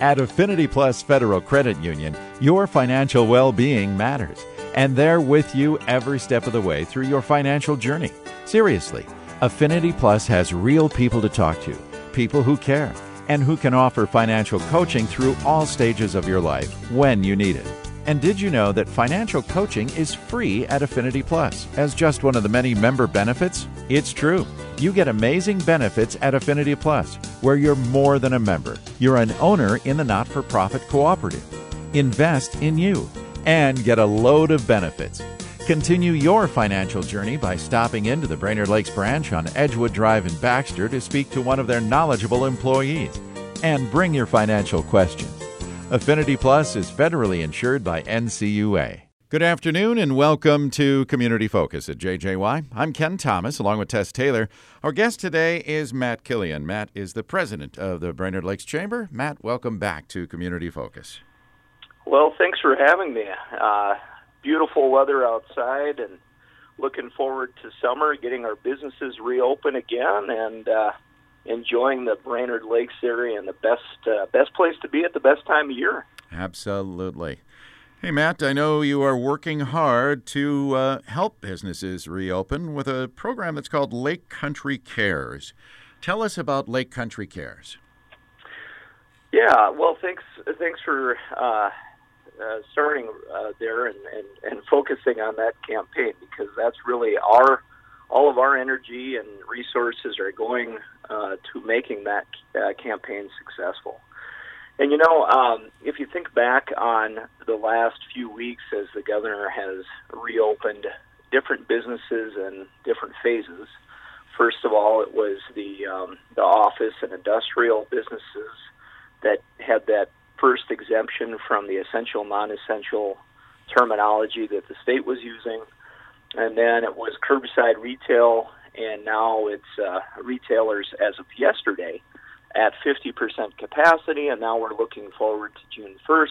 At Affinity Plus Federal Credit Union, your financial well being matters, and they're with you every step of the way through your financial journey. Seriously, Affinity Plus has real people to talk to, people who care, and who can offer financial coaching through all stages of your life when you need it. And did you know that financial coaching is free at Affinity Plus as just one of the many member benefits? It's true. You get amazing benefits at Affinity Plus, where you're more than a member. You're an owner in the not for profit cooperative. Invest in you and get a load of benefits. Continue your financial journey by stopping into the Brainerd Lakes branch on Edgewood Drive in Baxter to speak to one of their knowledgeable employees. And bring your financial questions. Affinity Plus is federally insured by NCUA. Good afternoon and welcome to Community Focus at JJY. I'm Ken Thomas along with Tess Taylor. Our guest today is Matt Killian. Matt is the president of the Brainerd Lakes Chamber. Matt, welcome back to Community Focus. Well, thanks for having me. Uh, beautiful weather outside and looking forward to summer, getting our businesses reopen again and uh, enjoying the Brainerd Lakes area and the best uh, best place to be at the best time of year. Absolutely. Hey, Matt, I know you are working hard to uh, help businesses reopen with a program that's called Lake Country Cares. Tell us about Lake Country Cares. Yeah, well, thanks thanks for uh, uh, starting uh, there and, and, and focusing on that campaign because that's really our all of our energy and resources are going uh, to making that uh, campaign successful. And you know, um, if you think back on the last few weeks as the governor has reopened different businesses and different phases, first of all, it was the um, the office and industrial businesses that had that first exemption from the essential non-essential terminology that the state was using and then it was curbside retail, and now it's uh, retailers as of yesterday at 50% capacity, and now we're looking forward to June 1st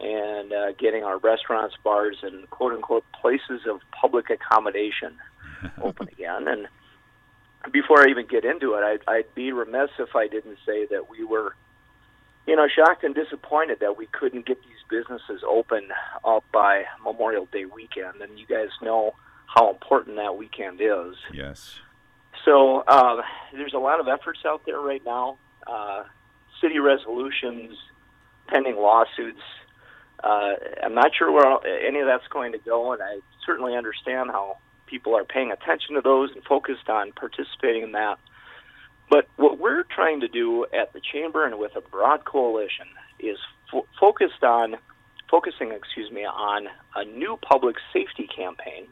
and uh, getting our restaurants, bars, and quote unquote places of public accommodation open again. And before I even get into it, I'd, I'd be remiss if I didn't say that we were, you know, shocked and disappointed that we couldn't get these businesses open up by Memorial Day weekend. And you guys know how important that weekend is. Yes. So uh, there's a lot of efforts out there right now. Uh, city resolutions, pending lawsuits. Uh, I'm not sure where any of that's going to go, and I certainly understand how people are paying attention to those and focused on participating in that. But what we're trying to do at the chamber and with a broad coalition is fo- focused on focusing, excuse me, on a new public safety campaign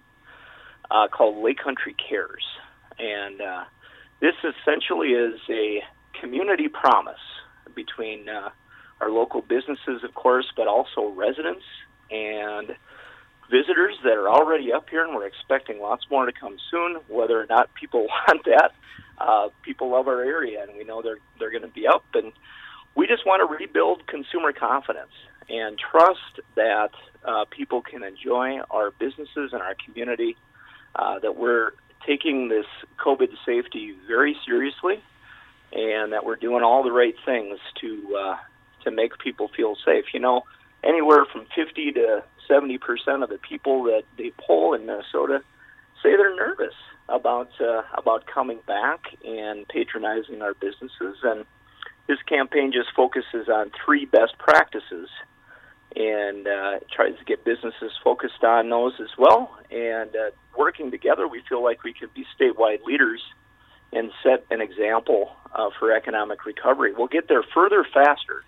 uh, called Lake Country Cares, and uh, this essentially is a community promise between uh, our local businesses, of course, but also residents and visitors that are already up here, and we're expecting lots more to come soon. Whether or not people want that, uh, people love our area, and we know they're they're going to be up, and we just want to rebuild consumer confidence and trust that uh, people can enjoy our businesses and our community. Uh, that we're taking this COVID safety very seriously, and that we're doing all the right things to uh, to make people feel safe. You know, anywhere from 50 to 70 percent of the people that they poll in Minnesota say they're nervous about uh, about coming back and patronizing our businesses. And this campaign just focuses on three best practices and uh, tries to get businesses focused on those as well. And uh, working together, we feel like we could be statewide leaders and set an example uh, for economic recovery. We'll get there further faster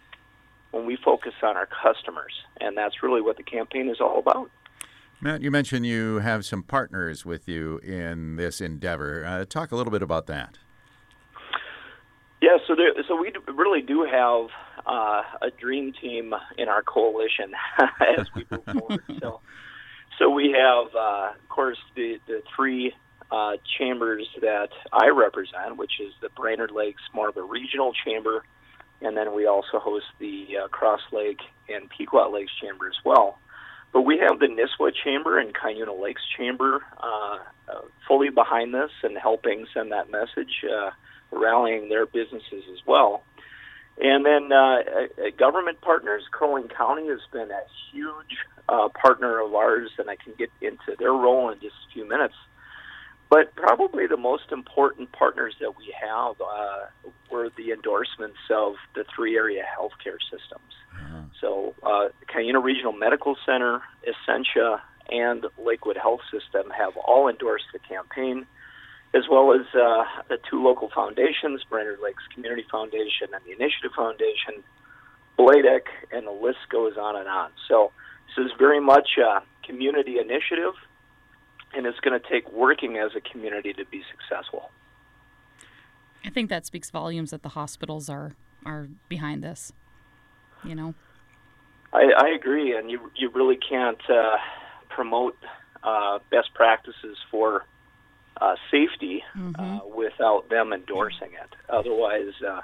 when we focus on our customers, and that's really what the campaign is all about. Matt, you mentioned you have some partners with you in this endeavor. Uh, talk a little bit about that. Yeah, so there, so we really do have uh, a dream team in our coalition as we move forward. So, so we have, uh, of course, the the three uh, chambers that I represent, which is the Brainerd Lakes, more of a regional chamber, and then we also host the uh, Cross Lake and Pequot Lakes chamber as well. But we have the Nisswa Chamber and Cuyuna Lakes Chamber uh, uh, fully behind this and helping send that message. Uh, rallying their businesses as well. And then uh, government partners, Crow Wing County has been a huge uh, partner of ours, and I can get into their role in just a few minutes. But probably the most important partners that we have uh, were the endorsements of the three area healthcare systems. Uh-huh. So, uh, Cuyuna Regional Medical Center, Essentia, and Lakewood Health System have all endorsed the campaign, as well as uh, the two local foundations, Brainerd Lakes Community Foundation and the Initiative Foundation, BLADEC, and the list goes on and on. So, this is very much a community initiative and it's going to take working as a community to be successful. I think that speaks volumes that the hospitals are are behind this. You know, I, I agree, and you you really can't uh, promote uh, best practices for uh, safety mm-hmm. Uh, without them endorsing it. Otherwise, uh,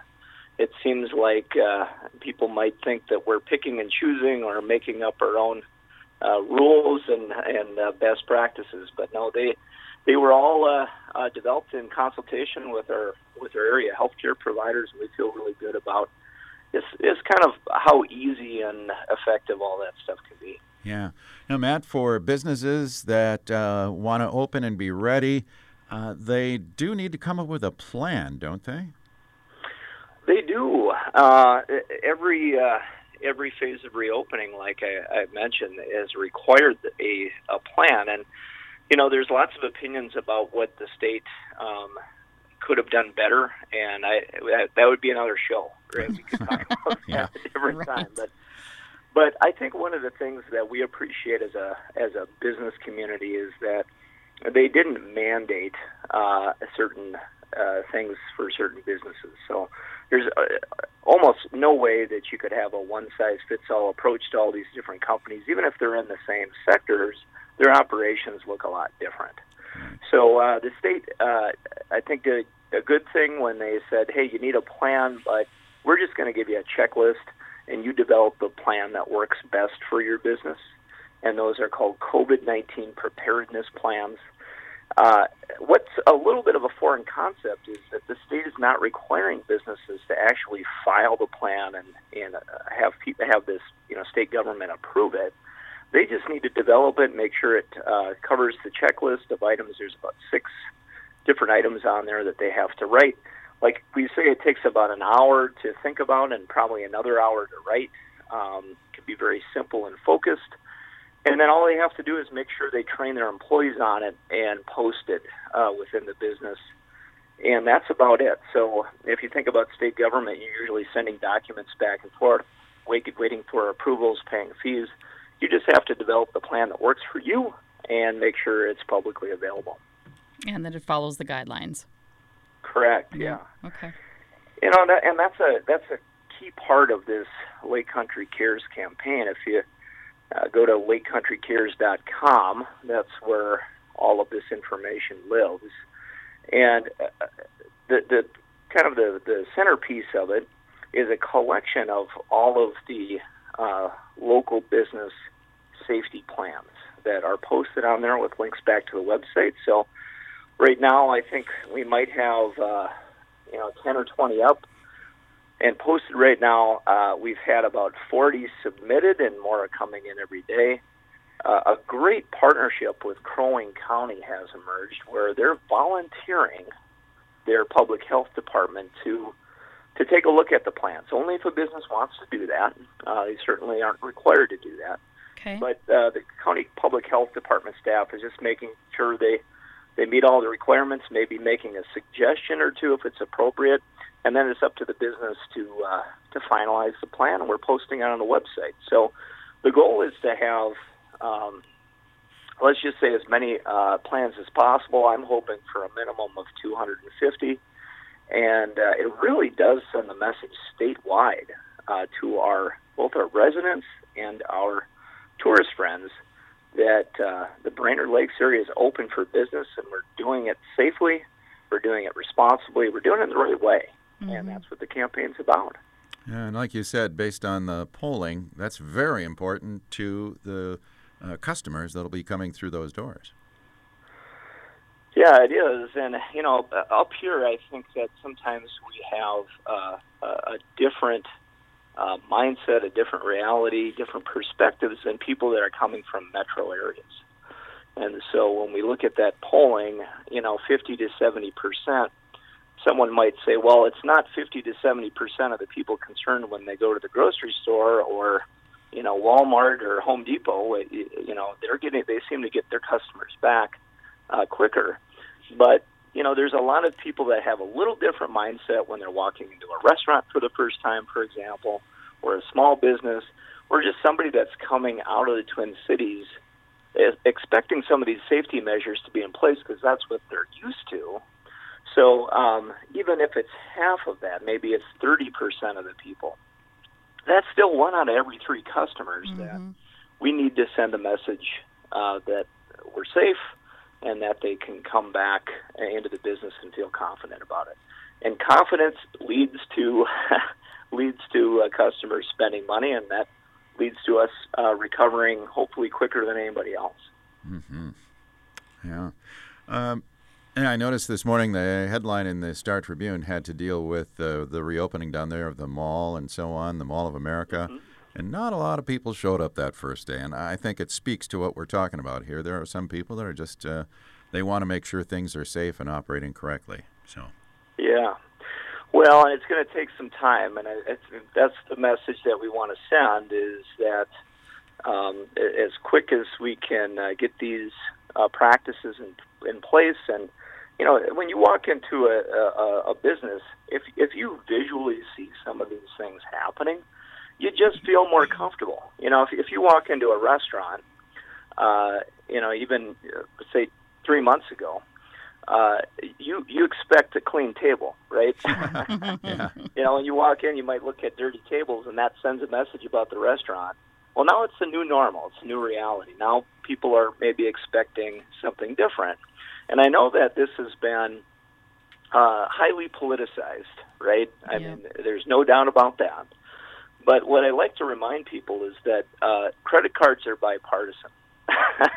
it seems like uh, people might think that we're picking and choosing or making up our own uh, rules and and uh, best practices. But no, they they were all uh, uh, developed in consultation with our with our area healthcare providers, and we feel really good about this. it's kind of how easy and effective all that stuff can be. Yeah. Now, Matt, for businesses that uh, want to open and be ready, uh, they do need to come up with a plan, don't they? They do. Uh, every uh, every phase of reopening, like I, I mentioned, has required a, a plan. And, you know, there's lots of opinions about what the state um, could have done better. And I that, that would be another show, right? We could talk about yeah. that at a different right. time. But, but I think one of the things that we appreciate as a as a business community is that they didn't mandate uh, certain uh, things for certain businesses. So there's uh, almost no way that you could have a one size fits all approach to all these different companies, even if they're in the same sectors. Their operations look a lot different. So uh, the state, uh, I think, did a good thing when they said, "Hey, you need a plan, but we're just going to give you a checklist, and you develop the plan that works best for your business." And those are called COVID-19 preparedness plans. Uh, what's a little bit of a foreign concept is that the state is not requiring businesses to actually file the plan and, and uh, have people have this you know state government approve it. They just need to develop it, make sure it uh, covers the checklist of items. There's about six different items on there that they have to write. Like we say, it takes about an hour to think about and probably another hour to write. Um, it can be very simple and focused and then all they have to do is make sure they train their employees on it and post it uh, within the business. And that's about it. So if you think about state government, you're usually sending documents back and forth, waiting for approvals, paying fees. You just have to develop the plan that works for you and make sure it's publicly available. And that it follows the guidelines. Correct. Yeah. yeah. Okay. You know, and that's a that's a key part of this Lake Country Cares campaign. If you uh, go to lakecountrycares.com. That's where all of this information lives. And uh, the, the kind of the, the centerpiece of it is a collection of all of the uh, local business safety plans that are posted on there with links back to the website. So right now, I think we might have uh, you know 10 or 20 up and posted right now, uh, we've had about 40 submitted, and more are coming in every day. Uh, a great partnership with Crow Wing County has emerged where they're volunteering their public health department to to take a look at the plants. Only if a business wants to do that. Uh, they certainly aren't required to do that. Okay. But uh, the county public health department staff is just making sure they they meet all the requirements, maybe making a suggestion or two if it's appropriate, and then it's up to the business to uh, to finalize the plan. And we're posting it on the website. So the goal is to have, um, let's just say, as many uh, plans as possible. I'm hoping for a minimum of 250, and uh, it really does send the message statewide uh, to our both our residents and our tourist friends that uh, the Brainerd Lakes area is open for business, and we're doing it safely. We're doing it responsibly. We're doing it the right way mm-hmm. and that's what the campaign's about. Yeah, and like you said, based on the polling, that's very important to the uh, customers that'll be coming through those doors. Yeah, it is, and you know, up here, I think that sometimes we have uh, a different uh, mindset, a different reality, different perspectives than people that are coming from metro areas. And so, when we look at that polling, you know, 50 to 70 percent, someone might say, well, it's not 50 to 70 percent of the people concerned when they go to the grocery store or you know Walmart or Home Depot. You know, they're getting they seem to get their customers back uh, quicker but you know, there's a lot of people that have a little different mindset when they're walking into a restaurant for the first time, for example, or a small business, or just somebody that's coming out of the Twin Cities expecting some of these safety measures to be in place because that's what they're used to. So um, even if it's half of that, maybe it's 30% of the people, that's still one out of every three customers mm-hmm. that we need to send a message uh, that we're safe, and that they can come back into the business and feel confident about it. And confidence leads to leads to uh, customers spending money, and that leads to us uh, recovering hopefully quicker than anybody else. Mm-hmm. Yeah. Um, and I noticed this morning the headline in the Star Tribune had to deal with uh, the reopening down there of the mall and so on, the Mall of America. Mm-hmm. And not a lot of people showed up that first day. And I think it speaks to what we're talking about here. There are some people that are just, uh, they want to make sure things are safe and operating correctly. So. Yeah. Well, it's going to take some time, and it's, that's the message that we want to send: is that um, as quick as we can uh, get these uh, practices in, in place, and you know, when you walk into a, a, a business, if if you visually see some of these things happening, you just feel more comfortable. You know, if if you walk into a restaurant, uh, you know, even uh, say three months ago, uh, you you expect a clean table, right? yeah. You know, when you walk in, you might look at dirty tables, and that sends a message about the restaurant. Well, now it's the new normal. It's a new reality. Now people are maybe expecting something different, and I know that this has been uh, highly politicized, right? I mean, there's no doubt about that. But what I like to remind people is that uh, credit cards are bipartisan.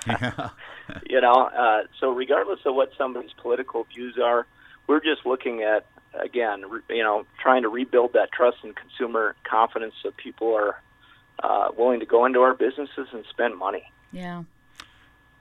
yeah. you know, uh, so regardless of what somebody's political views are, we're just looking at again, re- you know, trying to rebuild that trust and consumer confidence so people are uh, willing to go into our businesses and spend money. Yeah.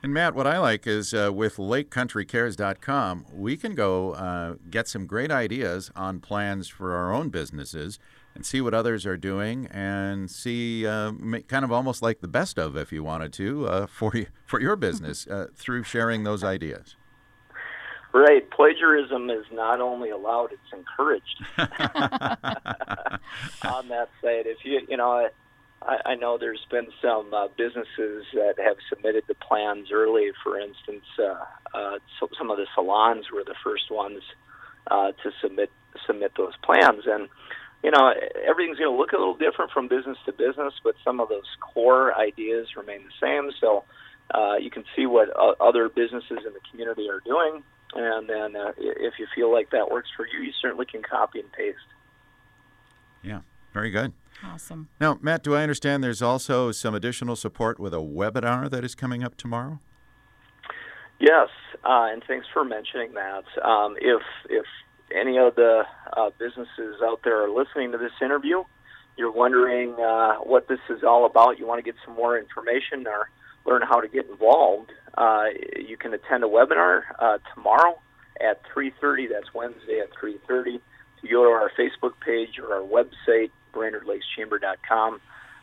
And Matt, what I like is uh, with LakeCountryCares.com, we can go uh, get some great ideas on plans for our own businesses and see what others are doing and see uh, kind of almost like the best of, if you wanted to, uh, for you, for your business uh, through sharing those ideas. Right. Plagiarism is not only allowed; it's encouraged on that site. If you, you know, I, I know there's been some uh, businesses that have submitted the plans early. For instance, uh, uh, so some of the salons were the first ones uh, to submit submit those plans, and you know, everything's going to look a little different from business to business, but some of those core ideas remain the same. So uh, you can see what uh, other businesses in the community are doing, and then uh, if you feel like that works for you, you certainly can copy and paste. Yeah, very good. Awesome. Now, Matt, do I understand there's also some additional support with a webinar that is coming up tomorrow? Yes, uh, and thanks for mentioning that. Um, if if any of the uh, businesses out there are listening to this interview, you're wondering uh, what this is all about, you want to get some more information or learn how to get involved, uh, you can attend a webinar uh, tomorrow at 3.30. That's Wednesday at 3.30. You go to our Facebook page or our website, BrainerdLakesChamber.com.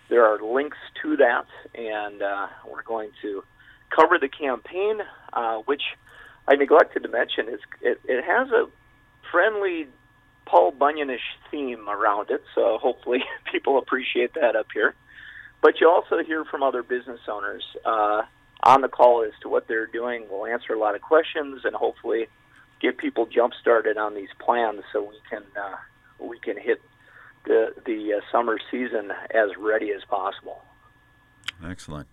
There are links to that, and uh, we're going to cover the campaign, uh, which I neglected to mention. Is it, it has a friendly Paul Bunyanish theme around it, so hopefully people appreciate that up here. But you also hear from other business owners uh, on the call as to what they're doing. We'll answer a lot of questions and hopefully get people jump started on these plans so we can uh, we can hit the the uh, summer season as ready as possible. Excellent,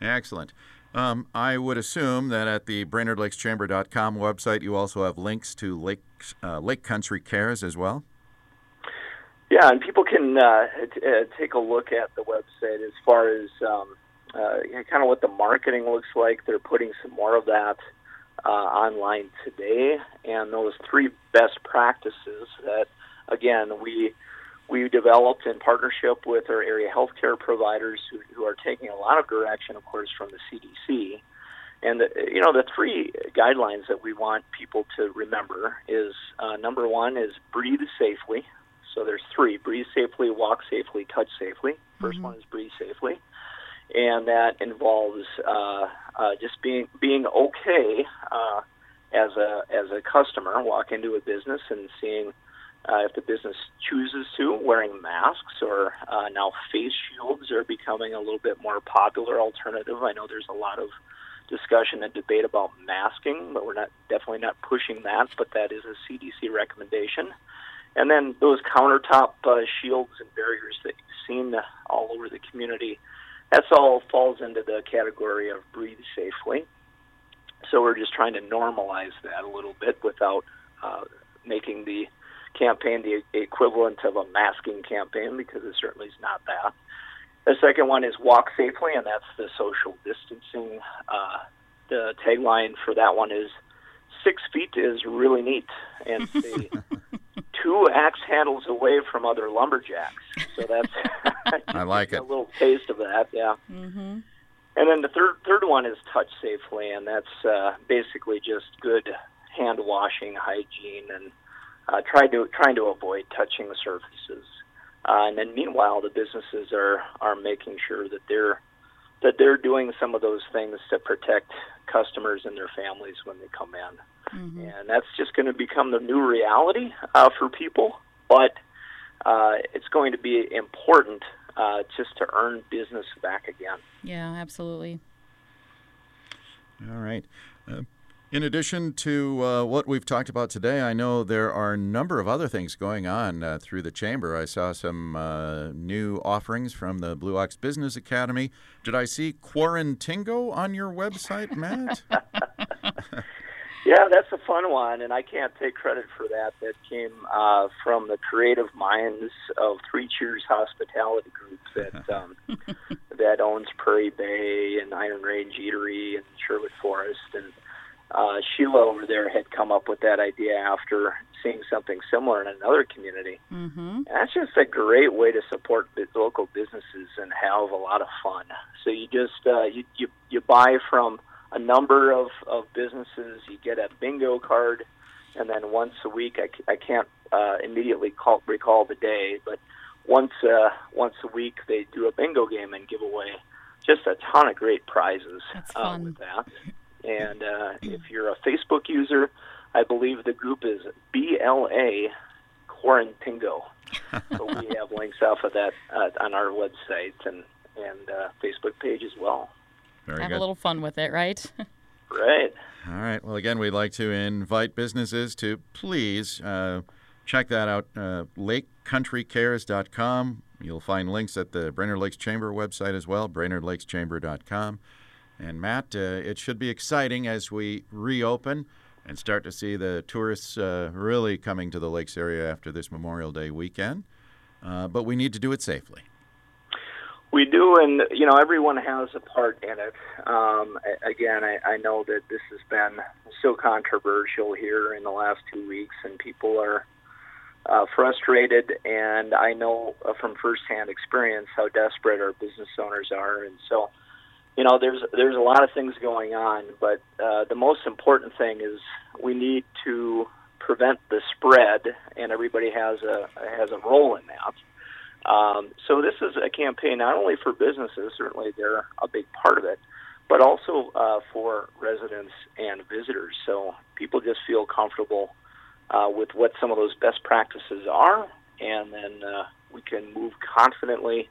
excellent. Um, I would assume that at the BrainerdLakesChamber.com website, you also have links to Lake uh, Lake Country Cares as well. Yeah, and people can uh, t- uh, take a look at the website as far as um, uh, kind of what the marketing looks like. They're putting some more of that uh, online today, and those three best practices that, again, we we developed in partnership with our area healthcare providers who, who are taking a lot of direction, of course, from the CDC. And the, you know the three guidelines that we want people to remember is uh, number one is breathe safely. So there's three: breathe safely, walk safely, touch safely. 1st mm-hmm. one is breathe safely, and that involves uh, uh, just being being okay uh, as a as a customer walk into a business and seeing uh, if the business chooses to, wearing masks or uh, now face shields are becoming a little bit more popular alternative. I know there's a lot of discussion and debate about masking, but we're not definitely not pushing that. But that is a CDC recommendation. And then those countertop uh, shields and barriers that you've seen all over the community, that's all falls into the category of breathe safely. So we're just trying to normalize that a little bit without uh, making the campaign the equivalent of a masking campaign because it certainly is not that. The second one is walk safely, and that's the social distancing. Uh, the tagline for that one is six feet is really neat and two axe handles away from other lumberjacks. So that's I like it. A little taste of that, yeah. Mm-hmm. And then the third third one is touch safely, and that's uh, basically just good hand washing, hygiene, and uh, trying to trying to avoid touching surfaces. Uh, and then meanwhile, the businesses are are making sure that they're that they're doing some of those things to protect customers and their families when they come in. Mm-hmm. And that's just going to become the new reality uh, for people. But uh, it's going to be important uh, just to earn business back again. Yeah, absolutely. All right. In addition to uh, what we've talked about today, I know there are a number of other things going on uh, through the chamber. I saw some uh, new offerings from the Blue Ox Business Academy. Did I see Quarantingo on your website, Matt? yeah, that's a fun one, and I can't take credit for that. That came uh, from the creative minds of Three Cheers Hospitality Group that um, that owns Prairie Bay and Iron Range Eatery and Sherwood Forest and uh, Sheila over there had come up with that idea after seeing something similar in another community. Mm-hmm. that's just a great way to support local businesses and have a lot of fun. So you just uh, you, you you buy from a number of of businesses. You get a bingo card, and then once a week, I, I can't uh, immediately call, recall the day, but once uh, once a week they do a bingo game and give away just a ton of great prizes uh, with that. And uh, if you're a Facebook user, I believe the group is BLA Quarantingo. so we have links off of that uh, on our website and and uh, Facebook page as well. Very have good. a little fun with it, right? right. All right. Well, again, we'd like to invite businesses to please uh, check that out. Uh, LakeCountryCares.com. You'll find links at the Brainerd Lakes Chamber website as well, BrainerdLakesChamber.com. And Matt, uh, it should be exciting as we reopen and start to see the tourists uh, really coming to the lakes area after this Memorial Day weekend. Uh, but we need to do it safely. We do, and you know everyone has a part in it. Um, again, I, I know that this has been so controversial here in the last two weeks, and people are uh, frustrated. And I know uh, from firsthand experience how desperate our business owners are, and so you know, there's there's a lot of things going on, but uh, the most important thing is we need to prevent the spread, and everybody has a has a role in that. Um, so this is a campaign not only for businesses, certainly they're a big part of it, but also uh, for residents and visitors. So people just feel comfortable uh, with what some of those best practices are, and then uh, we can move confidently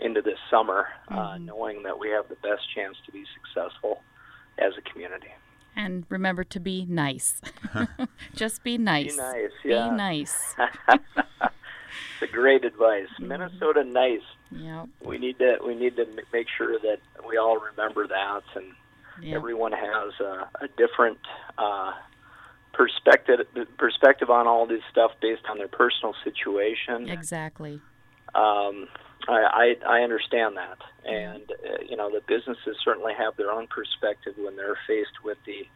into this summer, uh, mm-hmm. uh, knowing that we have the best chance to be successful as a community. And remember to be nice. Just be nice. Be nice. Yeah. Be nice. it's a great advice. Mm-hmm. Minnesota nice. Yeah. We need to we need to make sure that we all remember that, and yep. everyone has a, a different uh, perspective perspective on all this stuff based on their personal situation. Exactly. Um, I, I, I understand that, and uh, you know the businesses certainly have their own perspective when they're faced with the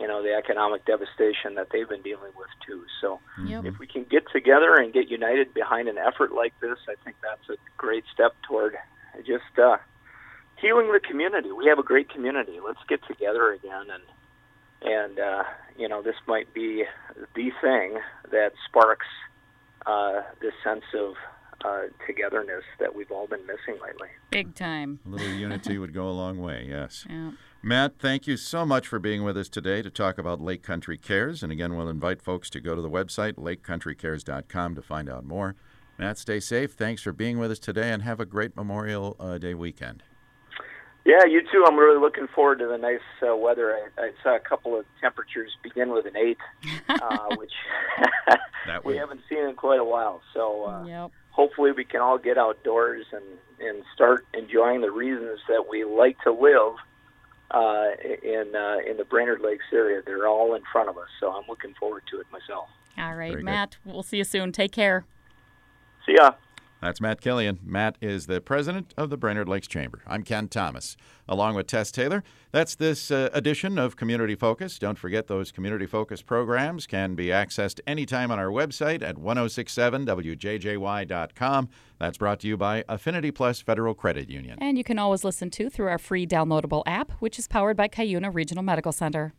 you know the economic devastation that they've been dealing with too. So Yep. if we can get together and get united behind an effort like this, I think that's a great step toward just uh, healing the community. We have a great community. Let's get together again and and uh, you know this might be the thing that sparks uh, this sense of uh, togetherness that we've all been missing lately. Big time. A little unity would go a long way, yes. Yeah. Matt, thank you so much for being with us today to talk about Lake Country Cares. And again, we'll invite folks to go to the website, lakecountrycares.com, to find out more. Matt, stay safe. Thanks for being with us today and have a great Memorial uh, Day weekend. Yeah, you too. I'm really looking forward to the nice uh, weather. I, I saw a couple of temperatures begin with an eight, uh, which That we haven't seen in quite a while. So uh, Yep. hopefully we can all get outdoors and and start enjoying the reasons that we like to live uh, in uh, in the Brainerd Lakes area. They're all in front of us, so I'm looking forward to it myself. All right, Very good. Matt. We'll see you soon. Take care. See ya. That's Matt Killian. Matt is the president of the Brainerd Lakes Chamber. I'm Ken Thomas, along with Tess Taylor. That's this uh, edition of Community Focus. Don't forget those Community Focus programs can be accessed anytime on our website at 1067wjjy.com. That's brought to you by Affinity Plus Federal Credit Union. And you can always listen to through our free downloadable app, which is powered by Cuyuna Regional Medical Center.